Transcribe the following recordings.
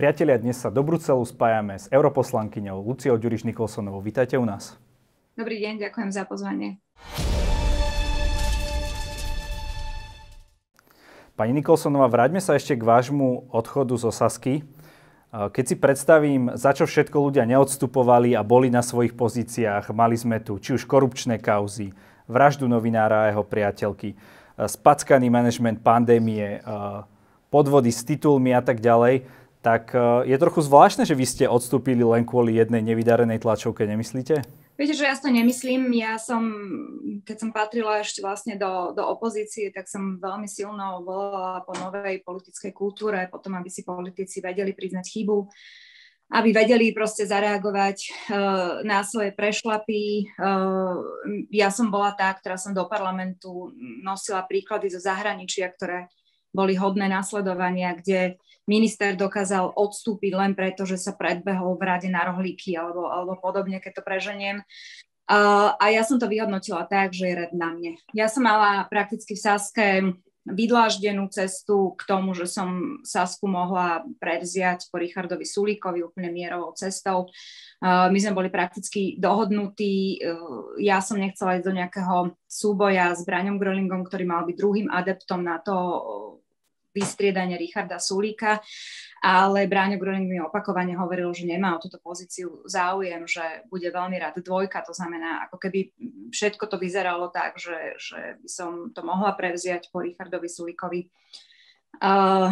Priatelia, dnes sa do Bruselu spájame s europoslankyňou Luciou Ďuriš Nikolsonovou. Vítajte u nás. Dobrý deň, ďakujem za pozvanie. Pani Nikolsonová, vráťme sa ešte k vášmu odchodu zo Sasky. Keď si predstavím, za čo všetko ľudia neodstupovali a boli na svojich pozíciách, mali sme tu či už korupčné kauzy, vraždu novinára a jeho priateľky, spackaný manažment pandémie, podvody s titulmi a tak ďalej, tak e, je trochu zvláštne, že vy ste odstúpili len kvôli jednej nevydarenej tlačovke, nemyslíte? Viete, že ja to nemyslím. Ja som, keď som patrila ešte vlastne do, do opozície, tak som veľmi silno volala po novej politickej kultúre, potom, aby si politici vedeli priznať chybu, aby vedeli proste zareagovať uh, na svoje prešlapy. Uh, ja som bola tá, ktorá som do parlamentu nosila príklady zo zahraničia, ktoré boli hodné nasledovania, kde minister dokázal odstúpiť len preto, že sa predbehol v rade na rohlíky alebo, alebo podobne, keď to preženiem. Uh, a ja som to vyhodnotila tak, že je red na mne. Ja som mala prakticky v Saske vydláždenú cestu k tomu, že som Sasku mohla prevziať po Richardovi Sulíkovi úplne mierovou cestou. My sme boli prakticky dohodnutí. Uh, ja som nechcela ísť do nejakého súboja s Braňom Grolingom, ktorý mal byť druhým adeptom na to vystriedanie Richarda Sulíka, ale Bráňo Gruning mi opakovane hovoril, že nemá o túto pozíciu záujem, že bude veľmi rád dvojka, to znamená, ako keby všetko to vyzeralo tak, že, že by som to mohla prevziať po Richardovi Sulíkovi. Uh,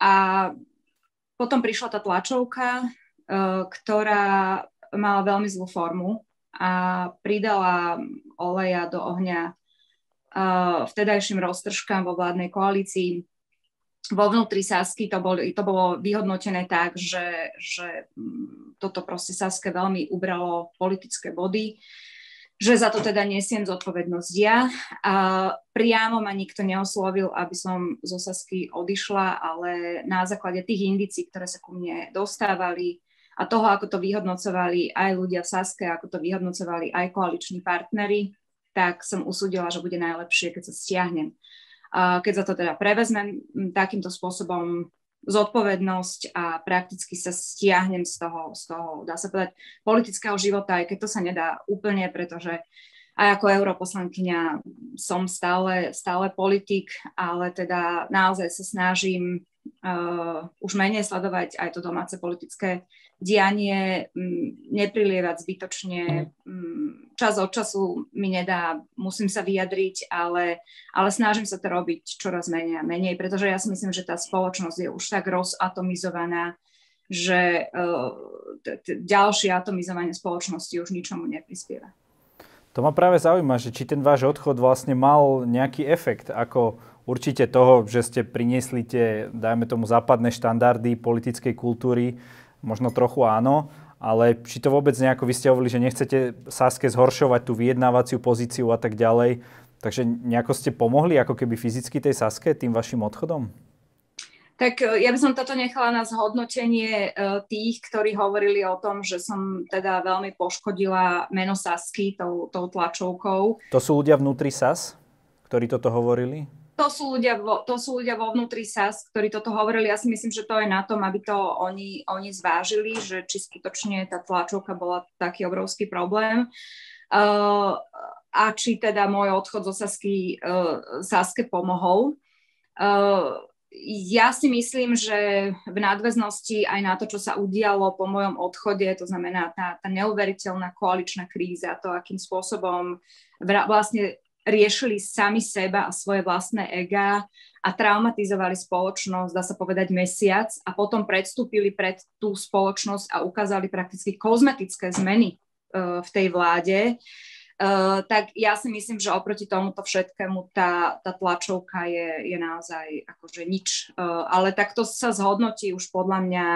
a potom prišla tá tlačovka, uh, ktorá mala veľmi zlú formu a pridala oleja do ohňa uh, vtedajším roztržkám vo vládnej koalícii vo vnútri Sasky to, bol, to bolo vyhodnotené tak, že, že mm, toto proste Saske veľmi ubralo politické body, že za to teda nesiem zodpovednosť ja. A priamo ma nikto neoslovil, aby som zo Sasky odišla, ale na základe tých indicí, ktoré sa ku mne dostávali a toho, ako to vyhodnocovali aj ľudia v Saske, ako to vyhodnocovali aj koaliční partnery, tak som usúdila, že bude najlepšie, keď sa stiahnem keď sa to teda prevezmem takýmto spôsobom zodpovednosť a prakticky sa stiahnem z toho, z toho, dá sa povedať, politického života, aj keď to sa nedá úplne, pretože aj ako europoslankyňa som stále, stále politik, ale teda naozaj sa snažím uh, už menej sledovať aj to domáce politické dianie, um, neprilievať zbytočne. Um, čas od času mi nedá, musím sa vyjadriť, ale, ale snažím sa to robiť čoraz menej a menej, pretože ja si myslím, že tá spoločnosť je už tak rozatomizovaná, že uh, t- t- ďalšie atomizovanie spoločnosti už ničomu neprispieva. To ma práve zaujíma, že či ten váš odchod vlastne mal nejaký efekt, ako určite toho, že ste priniesli tie, dajme tomu, západné štandardy politickej kultúry, možno trochu áno, ale či to vôbec nejako, vy ste hovorili, že nechcete Saske zhoršovať tú vyjednávaciu pozíciu a tak ďalej, takže nejako ste pomohli ako keby fyzicky tej Saske tým vašim odchodom? Tak e, ja by som toto nechala na zhodnotenie e, tých, ktorí hovorili o tom, že som teda veľmi poškodila meno Sasky tou, tou tlačovkou. To sú ľudia vnútri SAS, ktorí toto hovorili? To sú, ľudia vo, to sú ľudia vo vnútri SAS, ktorí toto hovorili. Ja si myslím, že to je na tom, aby to oni, oni zvážili, že či skutočne tá tlačovka bola taký obrovský problém. Uh, a či teda môj odchod zo Sasky uh, Saske pomohol. Uh, ja si myslím, že v nadväznosti aj na to, čo sa udialo po mojom odchode, to znamená tá, tá neuveriteľná koaličná kríza, to, akým spôsobom vlastne riešili sami seba a svoje vlastné ega a traumatizovali spoločnosť, dá sa povedať, mesiac a potom predstúpili pred tú spoločnosť a ukázali prakticky kozmetické zmeny uh, v tej vláde, uh, tak ja si myslím, že oproti tomuto všetkému tá, tá tlačovka je, je naozaj akože nič. Uh, ale takto sa zhodnotí už podľa mňa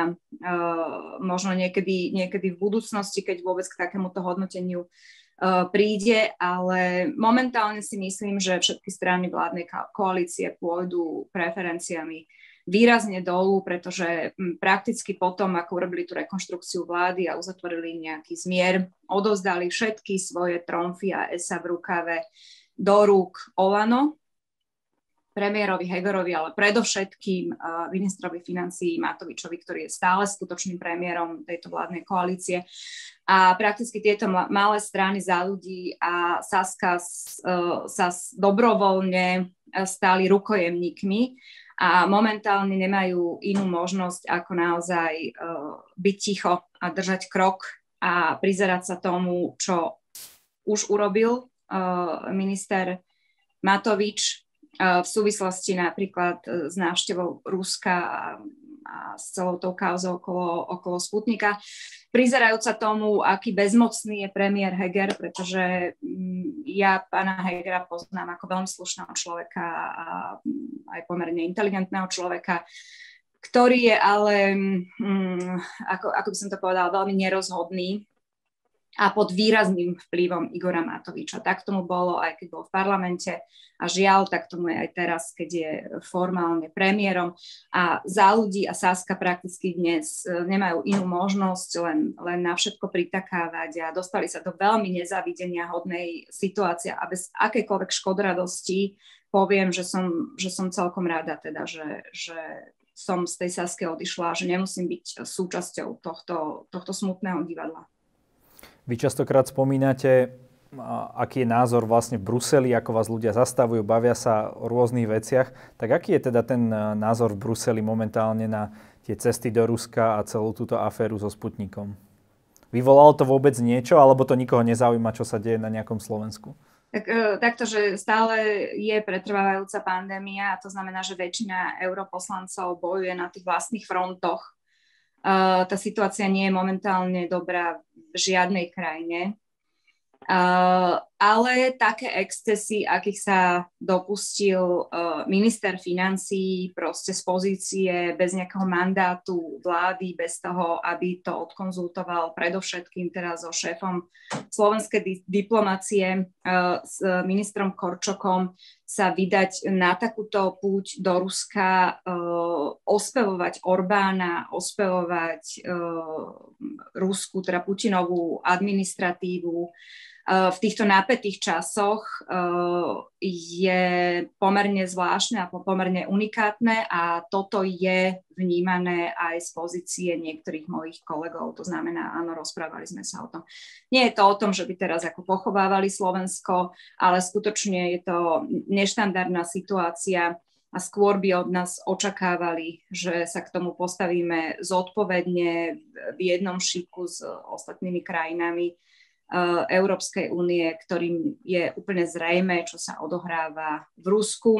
možno niekedy, niekedy v budúcnosti, keď vôbec k takémuto hodnoteniu Eh, príde, ale momentálne si myslím, že všetky strany vládnej koalície pôjdu preferenciami výrazne dolu, pretože prakticky potom, ako urobili tú rekonštrukciu vlády a uzatvorili nejaký zmier, odovzdali všetky svoje tromfy a esa v rukave do rúk Olano, premiérovi Hegerovi, ale predovšetkým ministrovi financí Matovičovi, ktorý je stále skutočným premiérom tejto vládnej koalície. A prakticky tieto malé strany za ľudí a Saska sa dobrovoľne stali rukojemníkmi a momentálne nemajú inú možnosť, ako naozaj byť ticho a držať krok a prizerať sa tomu, čo už urobil minister Matovič v súvislosti napríklad e, s návštevou Ruska a, s celou tou kauzou okolo, okolo Sputnika, prizerajúca tomu, aký bezmocný je premiér Heger, pretože mm, ja pána Hegera poznám ako veľmi slušného človeka a aj pomerne inteligentného človeka, ktorý je ale, mm, ako, ako by som to povedala, veľmi nerozhodný a pod výrazným vplyvom Igora Matoviča. Tak tomu bolo aj keď bol v parlamente a žiaľ, tak tomu je aj teraz, keď je formálne premiérom. A za ľudí a Saska prakticky dnes e, nemajú inú možnosť len, len na všetko pritakávať a dostali sa do veľmi nezavidenia hodnej situácie a bez akejkoľvek škodradosti poviem, že som, že som celkom rada teda, že, že som z tej Saske odišla, že nemusím byť súčasťou tohto, tohto smutného divadla. Vy častokrát spomínate, aký je názor vlastne v Bruseli, ako vás ľudia zastavujú, bavia sa o rôznych veciach. Tak aký je teda ten e, názor v Bruseli momentálne na tie cesty do Ruska a celú túto aféru so Sputnikom? Vyvolalo to vôbec niečo, alebo to nikoho nezaujíma, čo sa deje na nejakom Slovensku? Tak, e, takto, že stále je pretrvávajúca pandémia a to znamená, že väčšina europoslancov bojuje na tých vlastných frontoch Uh, tá situácia nie je momentálne dobrá žiadnej krajine. Uh, ale také excesy, akých sa dopustil uh, minister financí proste z pozície bez nejakého mandátu vlády, bez toho, aby to odkonzultoval predovšetkým teraz so šéfom slovenskej di- diplomacie uh, s ministrom Korčokom, sa vydať na takúto púť do Ruska, uh, ospevovať Orbána, ospevovať Rusku, teda Putinovú administratívu, v týchto napätých časoch je pomerne zvláštne a pomerne unikátne a toto je vnímané aj z pozície niektorých mojich kolegov. To znamená, áno, rozprávali sme sa o tom. Nie je to o tom, že by teraz ako pochovávali Slovensko, ale skutočne je to neštandardná situácia a skôr by od nás očakávali, že sa k tomu postavíme zodpovedne v jednom šiku s ostatnými krajinami Európskej únie, ktorým je úplne zrejme, čo sa odohráva v Rusku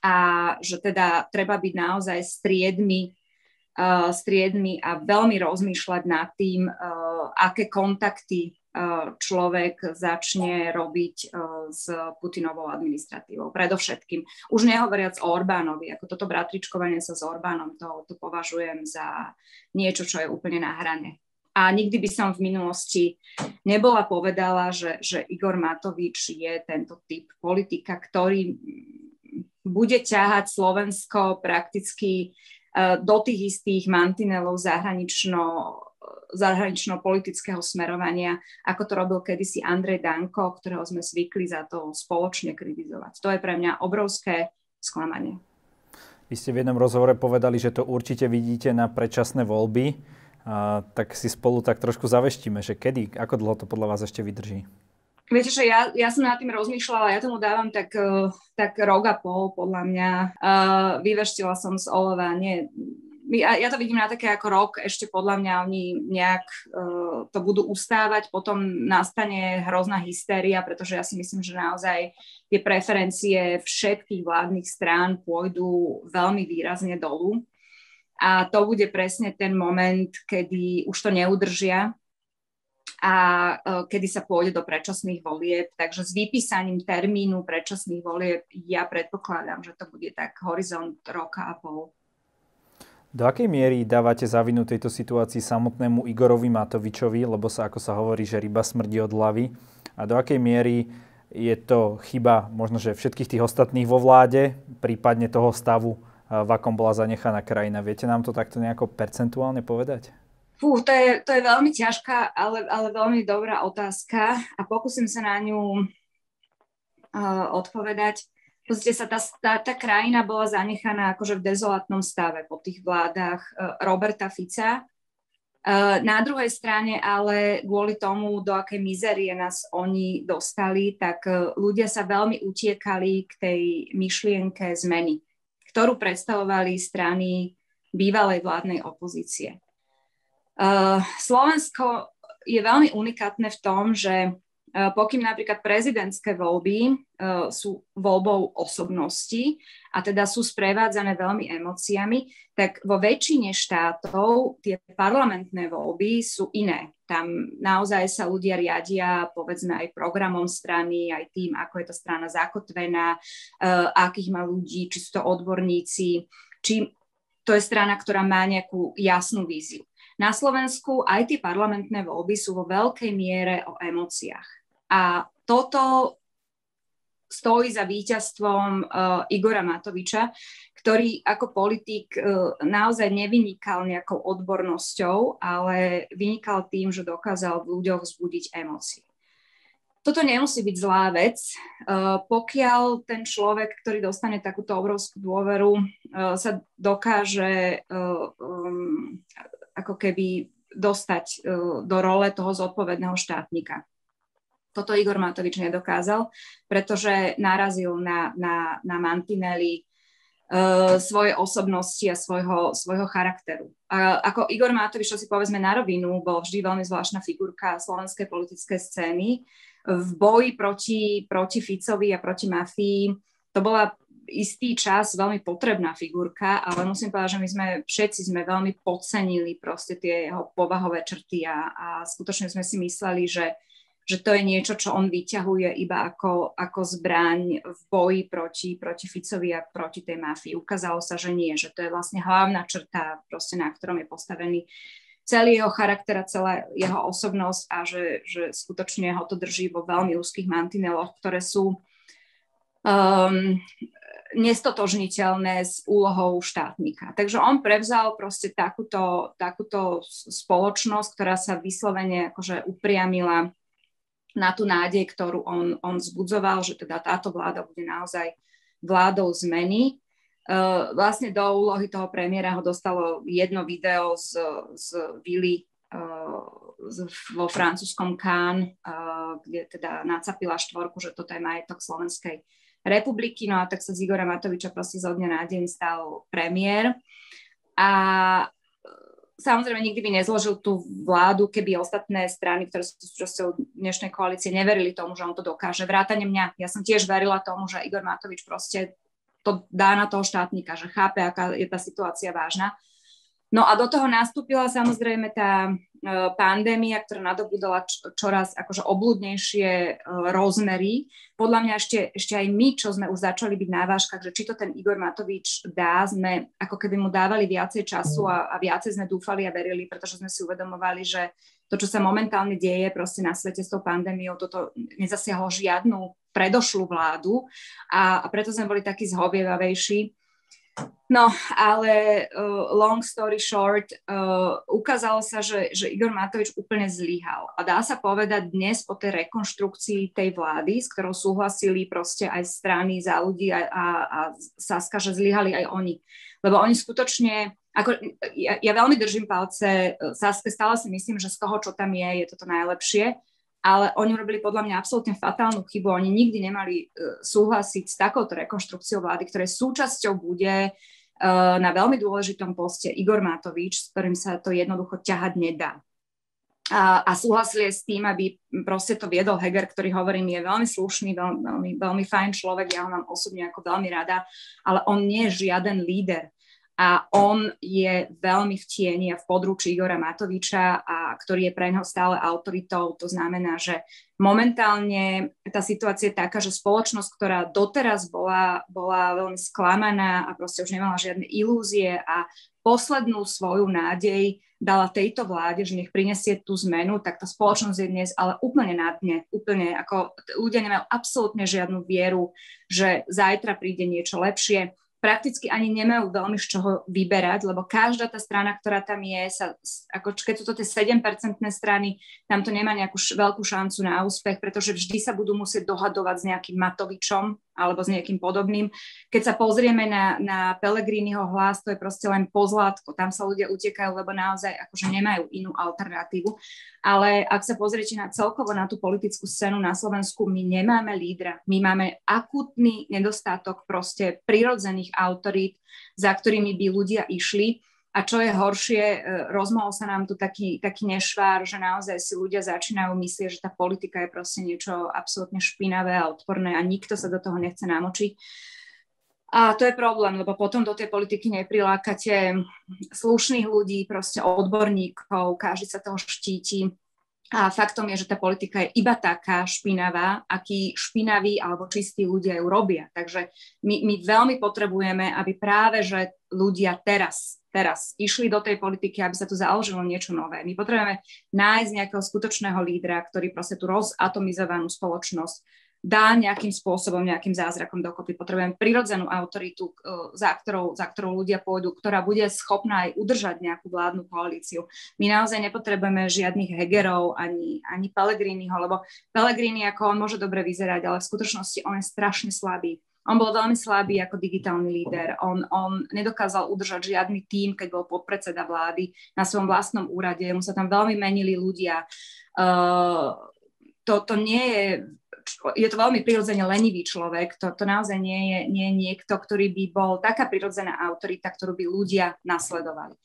a že teda treba byť naozaj striedmi, uh, striedmi a veľmi rozmýšľať nad tým, uh, aké kontakty človek začne robiť s Putinovou administratívou. Predovšetkým. Už nehovoriac o Orbánovi, ako toto bratričkovanie sa s Orbánom, to, to považujem za niečo, čo je úplne na hrane a nikdy by som v minulosti nebola povedala, že, že Igor Matovič je tento typ politika, ktorý bude ťahať Slovensko prakticky e, do tých istých mantinelov zahranično, zahranično-politického smerovania, ako to robil kedysi Andrej Danko, ktorého sme zvykli za to spoločne kritizovať. To je pre mňa obrovské sklamanie. Vy ste v jednom rozhovore povedali, že to určite vidíte na predčasné voľby a, tak si spolu tak trošku zaveštíme, že kedy, ako dlho to podľa vás ešte vydrží? Viete, že ja, ja som nad tým rozmýšľala, ja tomu dávam tak, e, tak rok a pol, podľa mňa. Uh, vyveštila som z olova, nie, ja to vidím na také ako rok, ešte podľa mňa oni nejak uh, to budú ustávať, potom nastane hrozná hystéria, pretože ja si myslím, že naozaj tie preferencie všetkých vládnych strán pôjdu veľmi výrazne dolu a to bude presne ten moment, kedy už to neudržia a e, kedy sa pôjde do predčasných volieb. Takže s vypísaním termínu predčasných volieb ja predpokladám, že to bude tak horizont roka a pol. Do akej miery dávate zavinu tejto situácii samotnému Igorovi Matovičovi, lebo sa, ako sa hovorí, že ryba smrdí od hlavy? A do akej miery je to chyba možno, že všetkých tých ostatných vo vláde, prípadne toho stavu v akom bola zanechaná krajina. Viete nám to takto nejako percentuálne povedať? Fú, to je, to je veľmi ťažká, ale, ale veľmi dobrá otázka a pokúsim sa na ňu uh, odpovedať. Pozrite sa, tá, tá, tá krajina bola zanechaná akože v dezolátnom stave po tých vládach uh, Roberta Fica. Uh, na druhej strane ale kvôli tomu, do akej mizerie nás oni dostali, tak uh, ľudia sa veľmi utiekali k tej myšlienke zmeny, ktorú predstavovali strany bývalej vládnej opozície. Uh, Slovensko je veľmi unikátne v tom, že Eh, pokým napríklad prezidentské voľby uh, sú voľbou osobnosti a teda sú sprevádzané veľmi emóciami, tak vo väčšine štátov tie parlamentné voľby sú iné. Tam naozaj sa ľudia riadia, povedzme, aj programom strany, aj tým, ako je to strana zakotvená, uh, akých má ľudí, či sú to odborníci, či to je strana, ktorá má nejakú jasnú víziu. Na Slovensku aj tie parlamentné voľby sú vo veľkej miere o emóciách a toto stojí za víťazstvom uh, Igora Matoviča, ktorý ako politik uh, naozaj nevynikal nejakou odbornosťou, ale vynikal tým, že dokázal v ľuďoch vzbudiť emócie. Toto nemusí byť zlá vec. Uh, pokiaľ ten človek, ktorý dostane takúto obrovskú dôveru, uh, sa dokáže ako keby dostať do role toho zodpovedného štátnika. Toto Igor Matovič nedokázal, pretože narazil na, na, na mantinely uh, svojej osobnosti a svojho, svojho charakteru. A ako Igor Matovič, čo si povedzme na rovinu, bol vždy veľmi zvláštna figurka slovenskej politickej scény. V boji proti, proti Ficovi a proti mafii to bola istý čas veľmi potrebná figurka, ale musím povedať, že my sme všetci sme veľmi podcenili proste tie jeho povahové črty a, a skutočne sme si mysleli, že že to je niečo, čo on vyťahuje iba ako, ako zbraň v boji proti, proti Ficovi a proti tej mafii. Ukázalo sa, že nie, že to je vlastne hlavná črta, proste, na ktorom je postavený celý jeho charakter a celá jeho osobnosť a že, že skutočne ho to drží vo veľmi úzkých mantineloch, ktoré sú um, nestotožniteľné s úlohou štátnika. Takže on prevzal proste takúto, takúto spoločnosť, ktorá sa vyslovene akože upriamila na tú nádej, ktorú on, on zbudzoval, že teda táto vláda bude naozaj vládou zmeny. Uh, vlastne do úlohy toho premiéra ho dostalo jedno video z, z vily z, vo francúzskom Cannes, uh, kde teda nacapila štvorku, že toto je majetok Slovenskej republiky, no a tak sa z Igora Matoviča proste zo dňa na deň stal premiér. A samozrejme nikdy by nezložil tú vládu, keby ostatné strany, ktoré sú súčasťou dnešnej koalície, neverili tomu, že on to dokáže. Vrátane mňa. Ja som tiež verila tomu, že Igor Matovič proste to dá na toho štátnika, že chápe, aká je tá situácia vážna. No a do toho nastúpila samozrejme tá pandémia, ktorá nadobudala čoraz akože obludnejšie e, rozmery. Podľa mňa ešte, ešte aj my, čo sme už začali byť na váškach, že či to ten Igor Matovič dá, sme ako keby mu dávali viacej času a, a viacej sme dúfali a verili, pretože sme si uvedomovali, že to, čo sa momentálne deje proste na svete s tou pandémiou, toto nezasiahlo žiadnu predošlú vládu a, a preto sme boli takí zhovievavejší No, ale uh, long story short, uh, ukázalo sa, že, že Igor Matovič úplne zlyhal. A dá sa povedať dnes po tej rekonštrukcii tej vlády, s ktorou súhlasili proste aj strany za ľudí a, a, a Saska, že zlyhali aj oni. Lebo oni skutočne, ako, ja, ja veľmi držím palce Saske, stále si myslím, že z toho, čo tam je, je toto najlepšie ale oni urobili podľa mňa absolútne fatálnu chybu. Oni nikdy nemali uh, súhlasiť s takouto rekonštrukciou vlády, ktorej súčasťou bude uh, na veľmi dôležitom poste Igor Matovič, s ktorým sa to jednoducho ťahať nedá. A, a súhlasili s tým, aby proste to viedol Heger, ktorý hovorím, je veľmi slušný, veľmi, veľmi, veľmi fajn človek, ja ho mám osobne ako veľmi rada, ale on nie je žiaden líder a on je veľmi v tieni a v područí Igora Matoviča, a ktorý je pre neho stále autoritou. To znamená, že momentálne tá situácia je taká, že spoločnosť, ktorá doteraz bola, bola veľmi sklamaná a proste už nemala žiadne ilúzie a poslednú svoju nádej dala tejto vláde, že nech prinesie tú zmenu, tak tá spoločnosť je dnes ale úplne na dne, úplne ako ľudia nemajú absolútne žiadnu vieru, že zajtra príde niečo lepšie prakticky ani nemajú veľmi z čoho vyberať, lebo každá tá strana, ktorá tam je, sa, ako keď sú to tie 7% strany, tam to nemá nejakú š- veľkú šancu na úspech, pretože vždy sa budú musieť dohadovať s nejakým Matovičom, alebo s niekým podobným. Keď sa pozrieme na, na Pelegriniho hlas, to je proste len pozlátko, tam sa ľudia utekajú, lebo naozaj akože nemajú inú alternatívu. Ale ak sa pozriete na celkovo na tú politickú scénu na Slovensku, my nemáme lídra, my máme akutný nedostatok proste prirodzených autorít, za ktorými by ľudia išli a čo je horšie, e, rozmohol sa nám tu taký, taký nešvár, že naozaj si ľudia začínajú myslieť, že tá politika je proste niečo absolútne špinavé a odporné a nikto sa do toho nechce namočiť. A to je problém, lebo potom do tej politiky neprilákate slušných ľudí, proste odborníkov, každý sa toho štíti. A faktom je, že tá politika je iba taká špinavá, aký špinaví alebo čistí ľudia ju robia. Takže my, my veľmi potrebujeme, aby práve že ľudia teraz teraz išli do tej politiky, aby sa tu založilo niečo nové. My potrebujeme nájsť nejakého skutočného lídra, ktorý proste tú rozatomizovanú spoločnosť dá nejakým spôsobom, nejakým zázrakom dokopy. Potrebujeme prirodzenú autoritu, e, za ktorou, za ktorou ľudia pôjdu, ktorá bude schopná aj udržať nejakú vládnu koalíciu. My naozaj nepotrebujeme žiadnych Hegerov ani, ani Pellegriniho, lebo Pellegrini, ako on môže dobre vyzerať, ale v skutočnosti on je strašne slabý on bol veľmi slabý ako digitálny líder. On, on nedokázal udržať žiadny tím, keď bol podpredseda vlády na svojom vlastnom úrade. Mu sa tam veľmi menili ľudia. Uh, to, to nie je je to veľmi prirodzene lenivý človek, to, to naozaj nie je, nie je niekto, ktorý by bol taká prirodzená autorita, ktorú by ľudia nasledovali.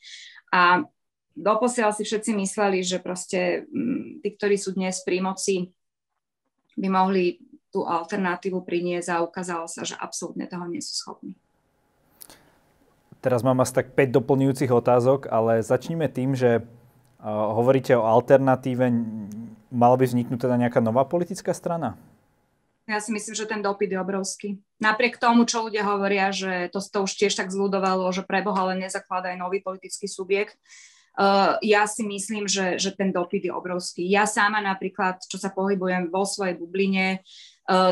A doposiaľ si všetci mysleli, že proste mm, tí, ktorí sú dnes pri moci, by mohli tú alternatívu priniesť a ukázalo sa, že absolútne toho nie sú schopní. Teraz mám asi tak 5 doplňujúcich otázok, ale začníme tým, že hovoríte o alternatíve. Mala by vzniknúť teda nejaká nová politická strana? Ja si myslím, že ten dopyt je obrovský. Napriek tomu, čo ľudia hovoria, že to, to už tiež tak zľudovalo, že preboha len nezakladá aj nový politický subjekt, Uh, ja si myslím, že, že ten dopyt je obrovský. Ja sama napríklad, čo sa pohybujem vo svojej bubline,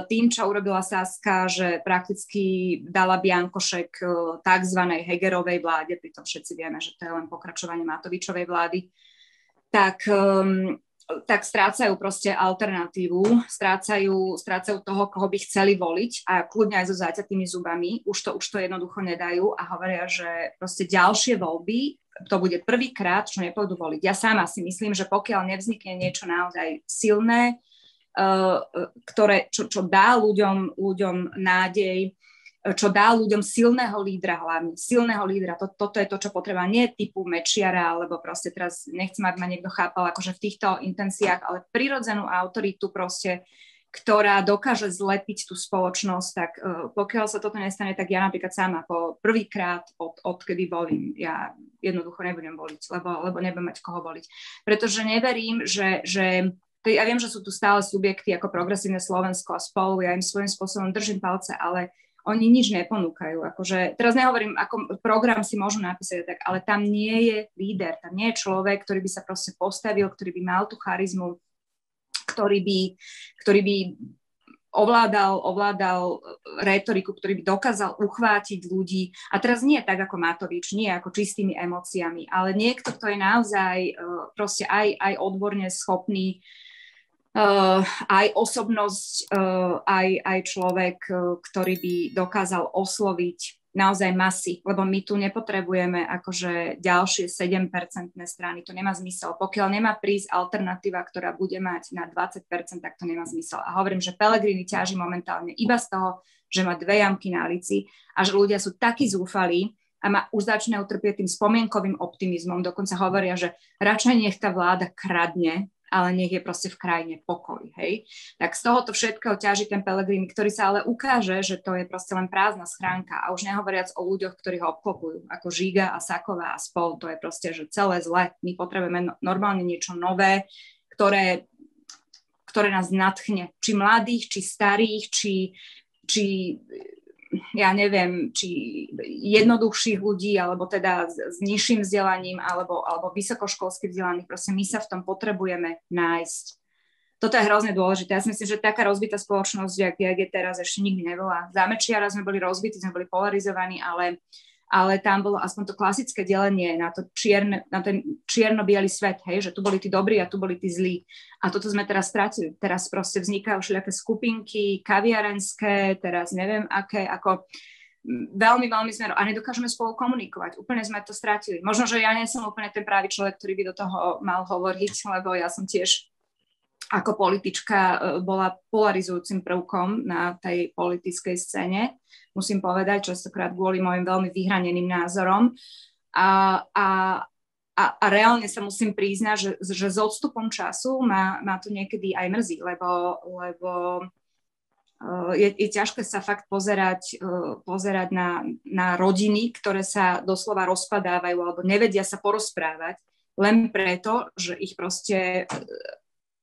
tým, čo urobila Saska, že prakticky dala Biankošek eh, tzv. Hegerovej vláde, pritom všetci vieme, že to je len pokračovanie Matovičovej vlády, tak, um, tak strácajú proste alternatívu, strácajú, strácajú toho, koho by chceli voliť a kľudne aj so záťatými zubami, už to, už to jednoducho nedajú a hovoria, že proste ďalšie voľby to bude prvýkrát, čo nepôjdu voliť. Ja sama si myslím, že pokiaľ nevznikne niečo naozaj silné, Eh, ktoré, čo, čo dá ľuďom, ľuďom nádej, čo dá ľuďom silného lídra hlavne, silného lídra. To, toto je to, čo potreba, nie typu mečiara, alebo proste teraz nechcem, aby ma niekto chápal akože v týchto intenciách, ale prirodzenú autoritu proste, ktorá dokáže zlepiť tú spoločnosť, tak uh, pokiaľ sa toto nestane, tak ja napríklad sama po prvýkrát od, odkedy volím, ja jednoducho nebudem voliť, lebo, lebo nebudem mať koho voliť. Pretože neverím, že, že ja viem, že sú tu stále subjekty ako Progresívne Slovensko a spolu, ja im svojím spôsobom držím palce, ale oni nič neponúkajú. Akože, teraz nehovorím, ako program si môžu napísať, tak, ale tam nie je líder, tam nie je človek, ktorý by sa proste postavil, ktorý by mal tú charizmu, ktorý by, ktorý by ovládal, ovládal retoriku, ktorý by dokázal uchvátiť ľudí. A teraz nie tak ako Matovič, nie ako čistými emóciami, ale niekto, kto je naozaj eh, proste aj, aj odborne schopný aj osobnosť, uh, aj, aj človek, uh, ktorý by dokázal osloviť naozaj masy, lebo my tu nepotrebujeme akože ďalšie 7% strany, to nemá zmysel. Pokiaľ nemá prísť alternatíva, ktorá bude mať na 20%, tak to nemá zmysel. A hovorím, že Pelegrini ťaží momentálne iba z toho, že má dve jamky na lici a že ľudia sú takí zúfalí, a ma, už začínajú trpieť tým spomienkovým optimizmom. Dokonca hovoria, že radšej nech tá vláda kradne, ale nech je proste v krajine pokoj, hej. Tak z tohoto všetkého ťaží ten Pelegrini, ktorý sa ale ukáže, že to je proste len prázdna schránka a už nehovoriac o ľuďoch, ktorí ho obklopujú, ako Žiga a Saková a spol, to je proste, že celé zle. My potrebujeme no, normálne niečo nové, ktoré, ktoré nás natchne. Či mladých, či starých, či, či ja neviem, či jednoduchších ľudí, alebo teda s, s nižším vzdelaním, alebo, alebo vysokoškolských vzdelaných. Proste my sa v tom potrebujeme nájsť. Toto je hrozne dôležité. Ja si myslím, že taká rozbitá spoločnosť, jak, je teraz, ešte nikdy nebola. Za Mečiara sme boli rozbití, sme boli polarizovaní, ale ale tam bolo aspoň to klasické delenie na, to čierne, na ten čierno-biely svet, hej, že tu boli tí dobrí a tu boli tí zlí. A toto sme teraz stratili. Teraz proste vznikajú všelijaké skupinky, kaviarenské, teraz neviem aké, ako veľmi, veľmi sme, a nedokážeme spolu komunikovať. Úplne sme to stratili. Možno, že ja nie som úplne ten právý človek, ktorý by do toho mal hovoriť, lebo ja som tiež ako politička e, bola polarizujúcim prvkom na tej politickej scéne, musím povedať, častokrát kvôli mojim veľmi vyhraneným názorom. A, a, a, a reálne sa musím priznať, že, že s odstupom času ma, ma to niekedy aj mrzí, lebo, lebo Eh, je, je ťažké sa fakt pozerať, eh, pozerať na, na rodiny, ktoré sa doslova rozpadávajú alebo nevedia sa porozprávať len preto, že ich proste eh,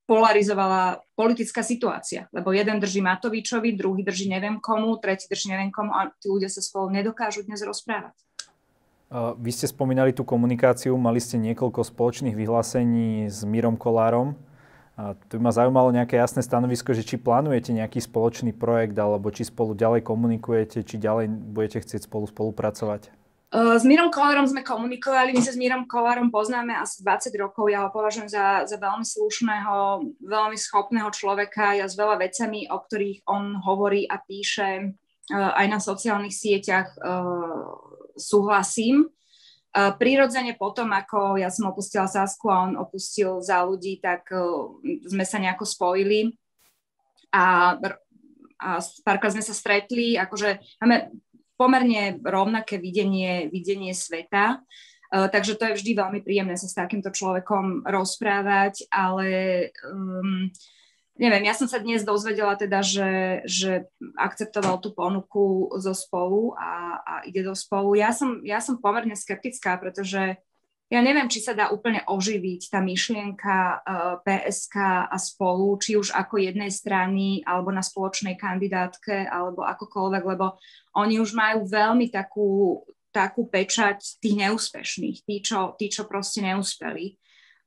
polarizovala politická situácia. Lebo jeden drží Matovičovi, druhý drží neviem komu, tretí drží neviem komu a tí ľudia sa spolu nedokážu dnes rozprávať. Vy ste spomínali tú komunikáciu, mali ste niekoľko spoločných vyhlásení s Mírom Kolárom. A tu by ma zaujímalo nejaké jasné stanovisko, že či plánujete nejaký spoločný projekt, alebo či spolu ďalej komunikujete, či ďalej budete chcieť spolu spolupracovať. S Mírom Kolárom sme komunikovali, my sa s Mírom Kolárom poznáme asi 20 rokov, ja ho považujem za, za veľmi slušného, veľmi schopného človeka, ja s veľa vecami, o ktorých on hovorí a píše aj na sociálnych sieťach súhlasím. Prirodzene potom, ako ja som opustila Sasku a on opustil za ľudí, tak sme sa nejako spojili a, a párkrát sme sa stretli, akože máme pomerne rovnaké videnie, videnie sveta, Uh, takže to je vždy veľmi príjemné sa s takýmto človekom rozprávať, ale um, neviem, ja som sa dnes dozvedela teda, že, že akceptoval tú ponuku zo spolu a, a ide do spolu. Ja som, ja som pomerne skeptická, pretože ja neviem, či sa dá úplne oživiť tá myšlienka eh, PSK a spolu, či už ako jednej strany, alebo na spoločnej kandidátke, alebo akokoľvek, lebo oni už majú veľmi takú, takú pečať tých neúspešných, tí čo, tí, čo proste neúspeli.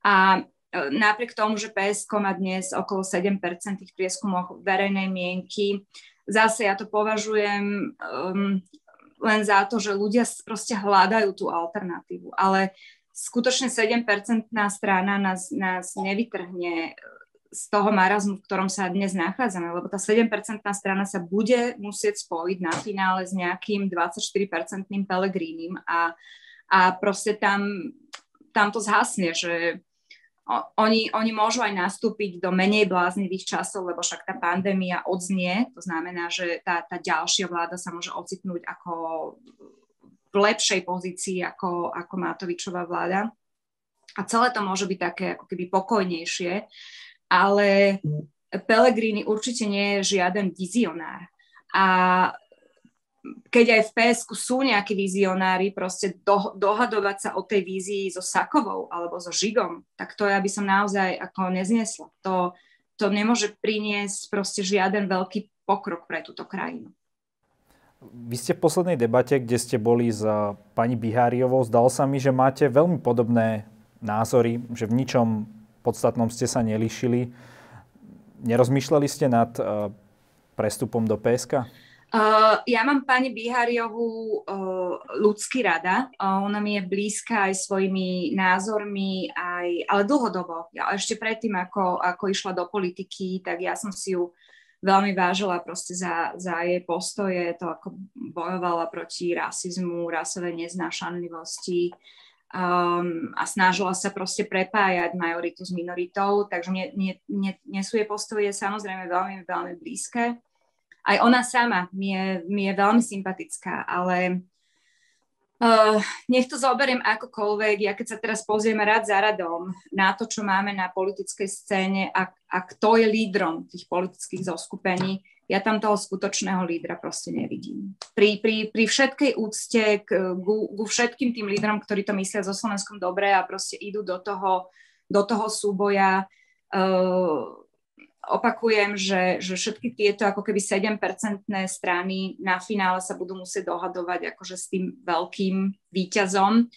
A napriek tomu, že PSK má dnes okolo 7% tých prieskumoch verejnej mienky, zase ja to považujem um, len za to, že ľudia proste hľadajú tú alternatívu, ale skutočne 7% strana nás, nás nevytrhne z toho marazmu, v ktorom sa dnes nachádzame, lebo tá 7% strana sa bude musieť spojiť na finále s nejakým 24-percentným Pelegrínim a, a proste tam, tam to zhasne, že oni, oni môžu aj nastúpiť do menej bláznivých časov, lebo však tá pandémia odznie, to znamená, že tá, tá ďalšia vláda sa môže ocitnúť ako lepšej pozícii ako, ako Matovičová vláda. A celé to môže byť také ako keby pokojnejšie, ale Pellegrini určite nie je žiaden vizionár. A keď aj v PSK sú nejakí vizionári, proste do, dohadovať sa o tej vízii so Sakovou alebo so Žigom, tak to ja by som naozaj ako nezniesla. To, to nemôže priniesť proste žiaden veľký pokrok pre túto krajinu. Vy ste v poslednej debate, kde ste boli s pani Biháriovou, zdalo sa mi, že máte veľmi podobné názory, že v ničom podstatnom ste sa nelíšili. Nerozmýšľali ste nad uh, prestupom do PSK? Uh, ja mám pani Bihariovú uh, ľudsky rada. Uh, ona mi je blízka aj svojimi názormi, aj, ale dlhodobo. Ja ešte predtým, ako, ako išla do politiky, tak ja som si ju veľmi vážila proste za, za jej postoje, to ako bojovala proti rasizmu, rasovej neznášanlivosti um, a snažila sa proste prepájať majoritu s minoritou, takže mne, mne, mne, mne sú jej postoje samozrejme veľmi, veľmi blízke. Aj ona sama mi je, mi je veľmi sympatická, ale uh, nech to zoberiem akokoľvek, ja keď sa teraz pozrieme rád za radom na to, čo máme na politickej scéne a, a kto je lídrom tých politických zoskupení, ja tam toho skutočného lídra proste nevidím. Pri, pri, pri všetkej úcte k, ku, ku všetkým tým lídrom, ktorí to myslia so Slovenskom dobre a proste idú do toho, do toho súboja, uh, opakujem, že, že všetky tieto ako keby 7-percentné strany na finále sa budú musieť dohadovať akože s tým veľkým výťazom.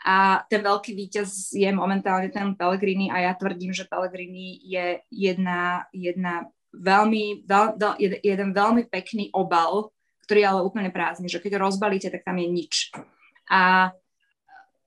A ten veľký výťaz je momentálne ten Pellegrini a ja tvrdím, že Pellegrini je jedna, jedna veľmi, veľ, jeden veľmi pekný obal, ktorý je ale úplne prázdny, že keď rozbalíte, tak tam je nič. A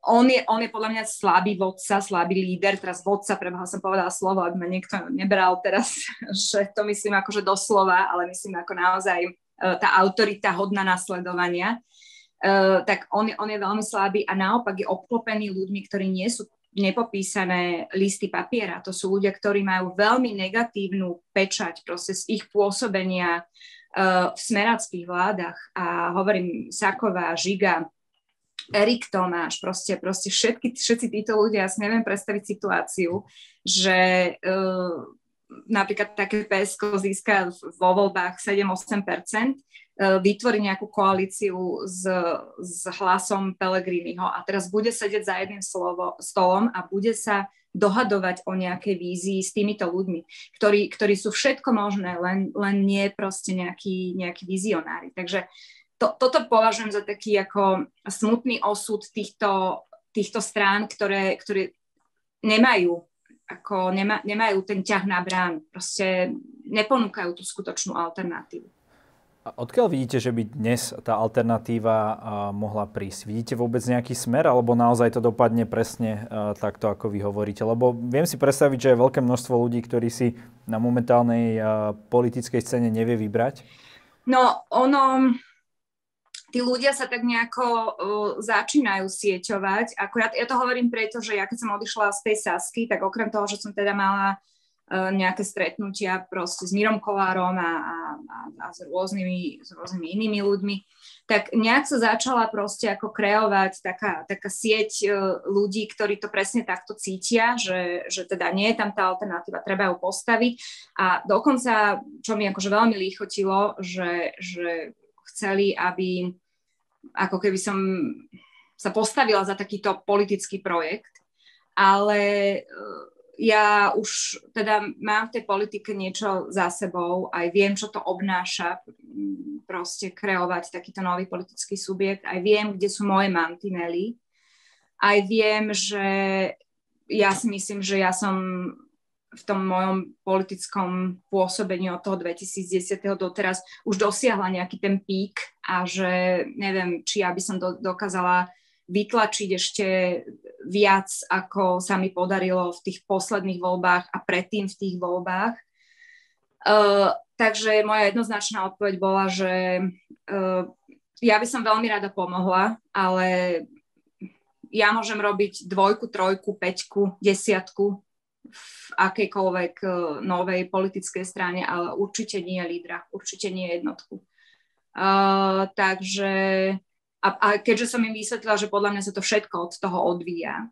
on je, on je podľa mňa slabý vodca, slabý líder, teraz vodca, pre som povedala slovo, aby ma niekto nebral teraz, že to myslím akože doslova, ale myslím ako naozaj uh, tá autorita hodná nasledovania, uh, tak on on je veľmi slabý a naopak je obklopený ľuďmi, ktorí nie sú nepopísané listy papiera. To sú ľudia, ktorí majú veľmi negatívnu pečať proste z ich pôsobenia uh, v smerackých vládach. A hovorím Saková, Žiga, Erik Tomáš, proste, proste všetky, všetci títo ľudia, ja si neviem predstaviť situáciu, že uh, napríklad také PSK získa vo voľbách 7-8%, uh, vytvorí nejakú koalíciu s, s hlasom Pelegriniho a teraz bude sedieť za jedným slovo, stolom a bude sa dohadovať o nejakej vízii s týmito ľuďmi, ktorí, ktorí sú všetko možné, len, len nie proste nejakí vizionári. Takže to, toto považujem za taký ako smutný osud týchto, týchto strán, ktoré, ktoré nemajú ako nema, nemajú ten ťah na brán, proste neponúkajú tú skutočnú alternatívu. A odkiaľ vidíte, že by dnes tá alternatíva mohla prísť? Vidíte vôbec nejaký smer, alebo naozaj to dopadne presne takto, ako vy hovoríte? Lebo viem si predstaviť, že je veľké množstvo ľudí, ktorí si na momentálnej politickej scéne nevie vybrať. No, ono, tí ľudia sa tak nejako uh, začínajú sieťovať. Ako ja, ja to hovorím preto, že ja keď som odišla z tej Sasky, tak okrem toho, že som teda mala uh, nejaké stretnutia proste s Mirom Kolárom a, a, a, a s, rôznymi, s rôznymi inými ľuďmi, tak nejak sa začala proste ako kreovať taká, taká sieť uh, ľudí, ktorí to presne takto cítia, že, že teda nie je tam tá alternatíva, treba ju postaviť. A dokonca, čo mi akože veľmi líchotilo, že, že chceli, aby ako keby som sa postavila za takýto politický projekt, ale eh, ja už teda mám v tej politike niečo za sebou, aj viem, čo to obnáša mm, proste kreovať takýto nový politický subjekt, aj viem, kde sú moje mantinely, aj viem, že ja si myslím, že ja som v tom mojom politickom pôsobení od toho 2010. doteraz už dosiahla nejaký ten pík a že neviem, či ja by som do, dokázala vytlačiť ešte viac, ako sa mi podarilo v tých posledných voľbách a predtým v tých voľbách. Uh, takže moja jednoznačná odpoveď bola, že uh, ja by som veľmi rada pomohla, ale ja môžem robiť dvojku, trojku, peťku, desiatku v akejkoľvek uh, novej politickej strane, ale určite nie lídra, určite nie jednotku. Uh, takže a, a keďže som im vysvetlila, že podľa mňa sa to všetko od toho odvíja,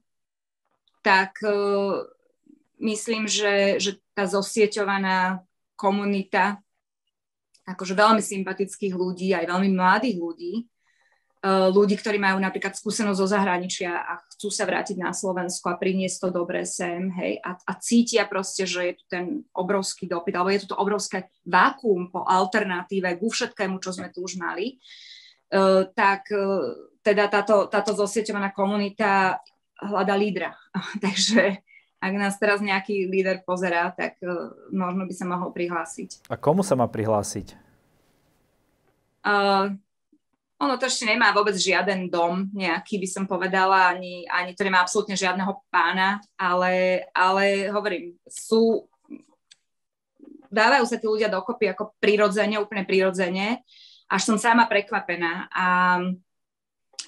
tak uh, myslím, že, že tá zosieťovaná komunita akože veľmi sympatických ľudí, aj veľmi mladých ľudí, ľudí, ktorí majú napríklad skúsenosť zo zahraničia a chcú sa vrátiť na Slovensku a priniesť to dobré sem, hej, a, a cítia proste, že je tu ten obrovský dopyt, alebo je tu to obrovské vákuum po alternatíve ku všetkému, čo sme tu už mali, uh, tak uh, teda táto, táto zosieťovaná komunita hľada lídra. Takže ak nás teraz nejaký líder pozerá, tak uh, možno by sa mohol prihlásiť. A komu sa má prihlásiť? Uh, ono to ešte nemá vôbec žiaden dom nejaký, by som povedala, ani, ani to nemá absolútne žiadneho pána, ale, ale hovorím, sú, dávajú sa tí ľudia dokopy ako prirodzene, úplne prirodzene, až som sama prekvapená. A,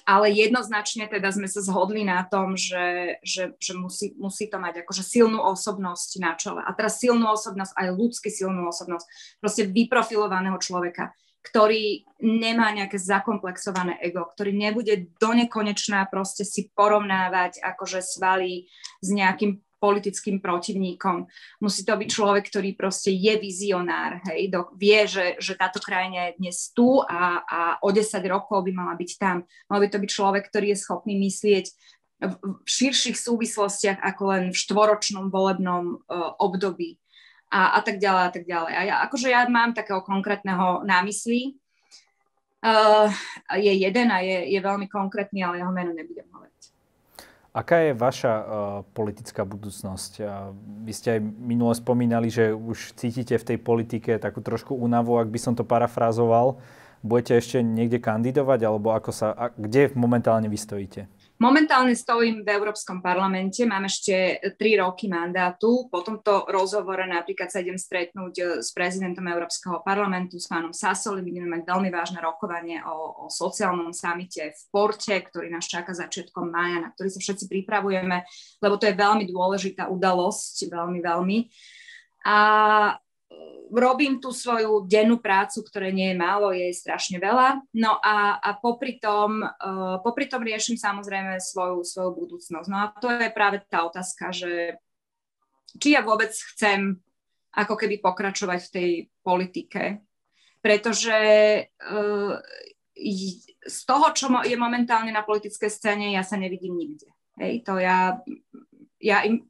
ale jednoznačne teda sme sa zhodli na tom, že, že, že musí, musí to mať akože silnú osobnosť na čele. A teraz silnú osobnosť, aj ľudský silnú osobnosť, proste vyprofilovaného človeka ktorý nemá nejaké zakomplexované ego, ktorý nebude do nekonečná proste si porovnávať akože svaly s nejakým politickým protivníkom. Musí to byť človek, ktorý proste je vizionár, hej, do, vie, že, že táto krajina je dnes tu a, a o 10 rokov by mala byť tam. Mal by to byť človek, ktorý je schopný myslieť v širších súvislostiach ako len v štvoročnom volebnom uh, období a, a tak ďalej a tak ďalej. A ja, akože ja mám takého konkrétneho námysly. Uh, je jeden a je, je veľmi konkrétny, ale jeho meno nebudem hovoriť. Aká je vaša uh, politická budúcnosť? Uh, vy ste aj minule spomínali, že už cítite v tej politike takú trošku únavu, ak by som to parafrázoval. budete ešte niekde kandidovať, alebo ako sa, a kde momentálne vy stojíte? Momentálne stojím v Európskom parlamente, mám ešte tri roky mandátu. Po tomto rozhovore napríklad sa idem stretnúť eh, s prezidentom Európskeho parlamentu, s pánom Sasoli. Budeme mať veľmi vážne rokovanie o, o sociálnom samite v Porte, ktorý nás čaká začiatkom mája, na ktorý sa všetci pripravujeme, lebo to je veľmi dôležitá udalosť, veľmi, veľmi. A robím tú svoju dennú prácu, ktoré nie je málo, je strašne veľa. No a, a popri, tom, uh, popri tom riešim samozrejme svoju, svoju budúcnosť. No a to je práve tá otázka, že či ja vôbec chcem ako keby pokračovať v tej politike. Pretože uh, z toho, čo je momentálne na politickej scéne, ja sa nevidím nikde. Hej, to ja, ja im,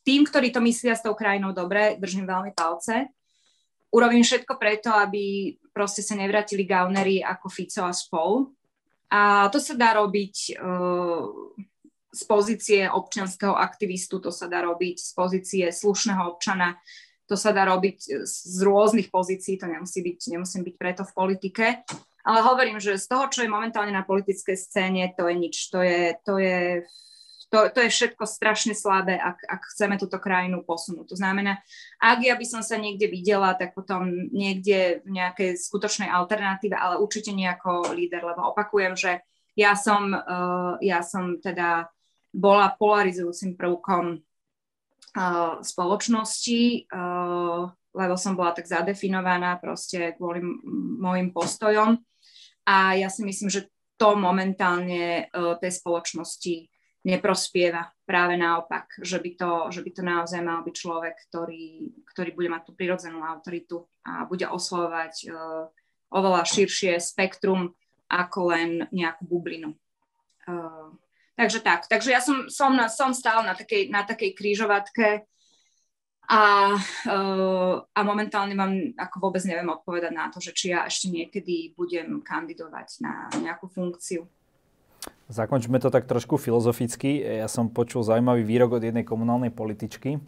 tým, ktorí to myslia s tou krajinou dobre, držím veľmi palce urobím všetko preto, aby proste sa nevratili gaunery ako Fico a spol. A to sa dá robiť uh, z pozície občianského aktivistu, to sa dá robiť z pozície slušného občana, to sa dá robiť z rôznych pozícií, to nemusí byť, nemusím byť preto v politike. Ale hovorím, že z toho, čo je momentálne na politickej scéne, to je nič. To je, to je to, to je všetko strašne slabé, ak, ak chceme túto krajinu posunúť. To znamená, ak ja by som sa niekde videla, tak potom niekde v nejakej skutočnej alternatíve, ale určite nie ako líder, lebo opakujem, že ja som, uh, ja som teda bola polarizujúcim prvkom uh, spoločnosti, uh, lebo som bola tak zadefinovaná proste kvôli môjim postojom. A ja si myslím, že to momentálne uh, tej spoločnosti neprospieva. Práve naopak, že by to, že by to naozaj mal byť človek, ktorý, ktorý bude mať tú prirodzenú autoritu a bude oslovovať uh, oveľa širšie spektrum ako len nejakú bublinu. Uh, takže tak. Takže ja som, som, som stále na takej, na takej krížovatke a, uh, a momentálne vám ako vôbec neviem odpovedať na to, že či ja ešte niekedy budem kandidovať na nejakú funkciu. Zakončíme to tak trošku filozoficky. Ja som počul zaujímavý výrok od jednej komunálnej političky.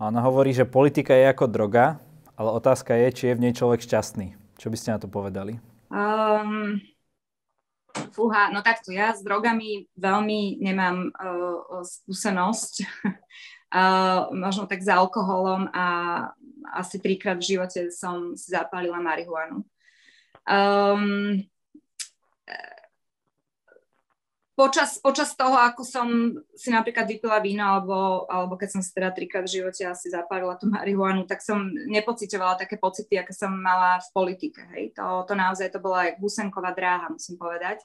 A ona hovorí, že politika je ako droga, ale otázka je, či je v nej človek šťastný. Čo by ste na to povedali? Um, fúha, no takto, ja s drogami veľmi nemám uh, skúsenosť. uh, možno tak s alkoholom a asi trikrát v živote som si zapálila marihuanu. Um, počas, počas toho, ako som si napríklad vypila víno, alebo, alebo keď som si teda trikrát v živote asi zapálila tú marihuanu, tak som nepocitovala také pocity, aké som mala v politike. Hej. To, to naozaj to bola aj husenková dráha, musím povedať.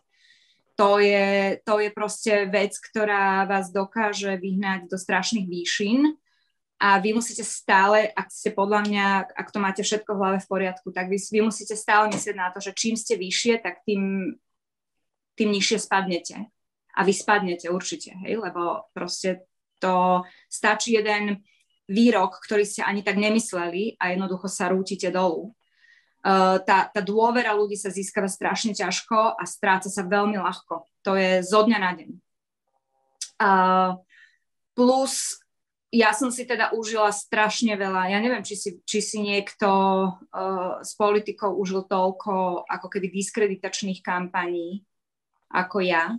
To je, to je proste vec, ktorá vás dokáže vyhnať do strašných výšin a vy musíte stále, ak ste podľa mňa, ak to máte všetko v hlave v poriadku, tak vy, vy musíte stále myslieť na to, že čím ste vyššie, tak tým, tým nižšie spadnete a vy spadnete určite, hej, lebo proste to stačí jeden výrok, ktorý ste ani tak nemysleli a jednoducho sa rútite dolu. Uh, tá, tá dôvera ľudí sa získava strašne ťažko a stráca sa veľmi ľahko. To je zo dňa na deň. Uh, plus ja som si teda užila strašne veľa. Ja neviem, či si, či si niekto uh, s politikou užil toľko ako keby diskreditačných kampaní ako ja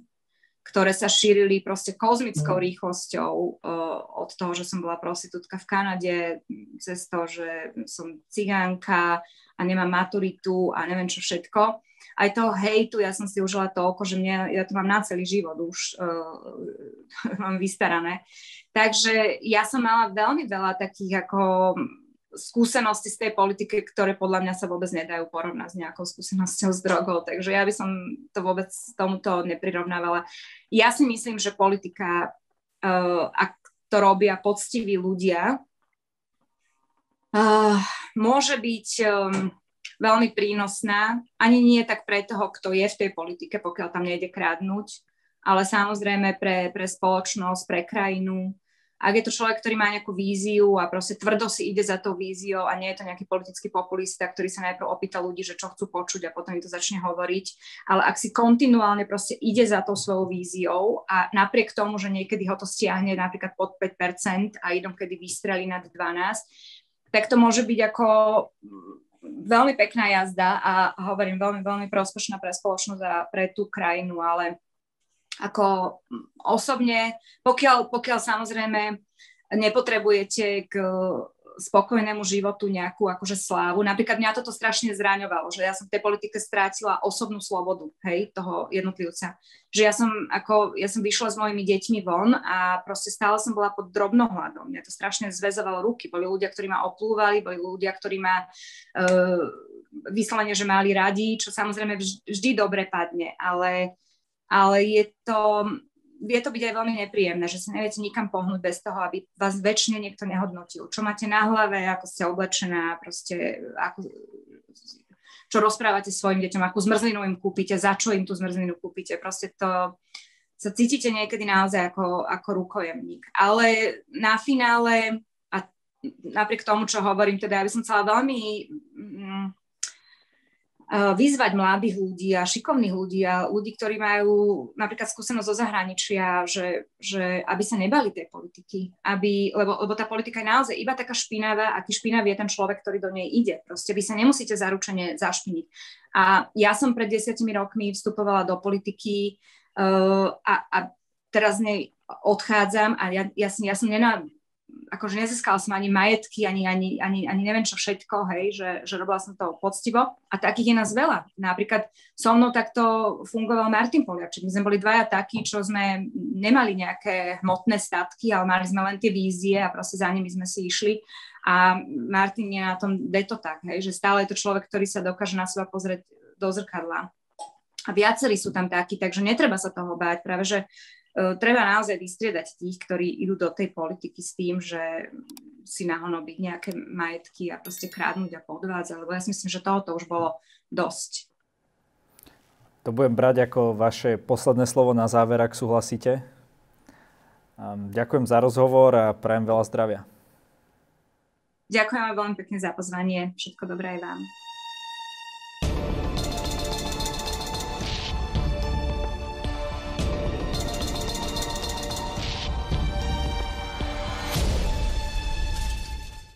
ktoré sa šírili proste kozmickou mm. rýchlosťou uh, od toho, že som bola prostitútka v Kanade, cez to, že som cigánka a nemám maturitu a neviem čo všetko. Aj toho hejtu ja som si užila toľko, že mne, ja to mám na celý život už, uh, mám vystarané. Takže ja som mala veľmi veľa takých ako skúsenosti z tej politiky, ktoré podľa mňa sa vôbec nedajú porovnať s nejakou skúsenosťou s drogou. Takže ja by som to vôbec tomuto neprirovnávala. Ja si myslím, že politika, uh, ak to robia poctiví ľudia, uh, môže byť um, veľmi prínosná. Ani nie tak pre toho, kto je v tej politike, pokiaľ tam nejde krádnuť, ale samozrejme pre, pre spoločnosť, pre krajinu, ak je to človek, ktorý má nejakú víziu a proste tvrdo si ide za tou víziou a nie je to nejaký politický populista, ktorý sa najprv opýta ľudí, že čo chcú počuť a potom im to začne hovoriť, ale ak si kontinuálne proste ide za tou svojou víziou a napriek tomu, že niekedy ho to stiahne napríklad pod 5% a idom kedy vystrelí nad 12, tak to môže byť ako veľmi pekná jazda a hovorím veľmi, veľmi prospešná pre spoločnosť a pre tú krajinu, ale ako osobne, pokiaľ, pokiaľ samozrejme nepotrebujete k spokojnému životu nejakú akože slávu. Napríklad mňa toto strašne zraňovalo, že ja som v tej politike strátila osobnú slobodu, hej, toho jednotlivca. Že ja som, ako, ja som vyšla s mojimi deťmi von a proste stále som bola pod drobnohľadom. Mňa to strašne zväzovalo ruky. Boli ľudia, ktorí ma oplúvali, boli ľudia, ktorí ma uh, vyslovene, že mali radi, čo samozrejme vždy dobre padne, ale, ale je to, vie to byť aj veľmi nepríjemné, že sa neviete nikam pohnúť bez toho, aby vás väčšine niekto nehodnotil. Čo máte na hlave, ako ste oblečená, proste ako, čo rozprávate svojim deťom, akú zmrzlinu im kúpite, za čo im tú zmrzlinu kúpite. Proste to sa cítite niekedy naozaj ako, ako rukojemník. Ale na finále, a napriek tomu, čo hovorím, teda ja by som chcela veľmi mm, vyzvať mladých ľudí a šikovných ľudí a ľudí, ktorí majú napríklad skúsenosť zo zahraničia, že, že aby sa nebali tej politiky, aby, lebo, lebo tá politika je naozaj iba taká špinavá, aký špinavý je ten človek, ktorý do nej ide. Proste vy sa nemusíte zaručene zašpiniť. A ja som pred desiatimi rokmi vstupovala do politiky uh, a, a teraz nej odchádzam a ja, ja, ja som nená, akože nezískala som ani majetky, ani, ani, ani, ani neviem čo všetko, hej, že, že robila som to poctivo a takých je nás veľa. Napríklad so mnou takto fungoval Martin Poliaček. My sme boli dvaja takí, čo sme nemali nejaké hmotné statky, ale mali sme len tie vízie a proste za nimi sme si išli. A Martin je na tom deto tak, hej, že stále je to človek, ktorý sa dokáže na seba pozrieť do zrkadla. A viacerí sú tam takí, takže netreba sa toho báť. Práve, že treba naozaj vystriedať tých, ktorí idú do tej politiky s tým, že si nahonobiť nejaké majetky a proste krádnuť a podvádzať, lebo ja si myslím, že tohoto už bolo dosť. To budem brať ako vaše posledné slovo na záver, ak súhlasíte. Ďakujem za rozhovor a prajem veľa zdravia. Ďakujem veľmi pekne za pozvanie. Všetko dobré aj vám.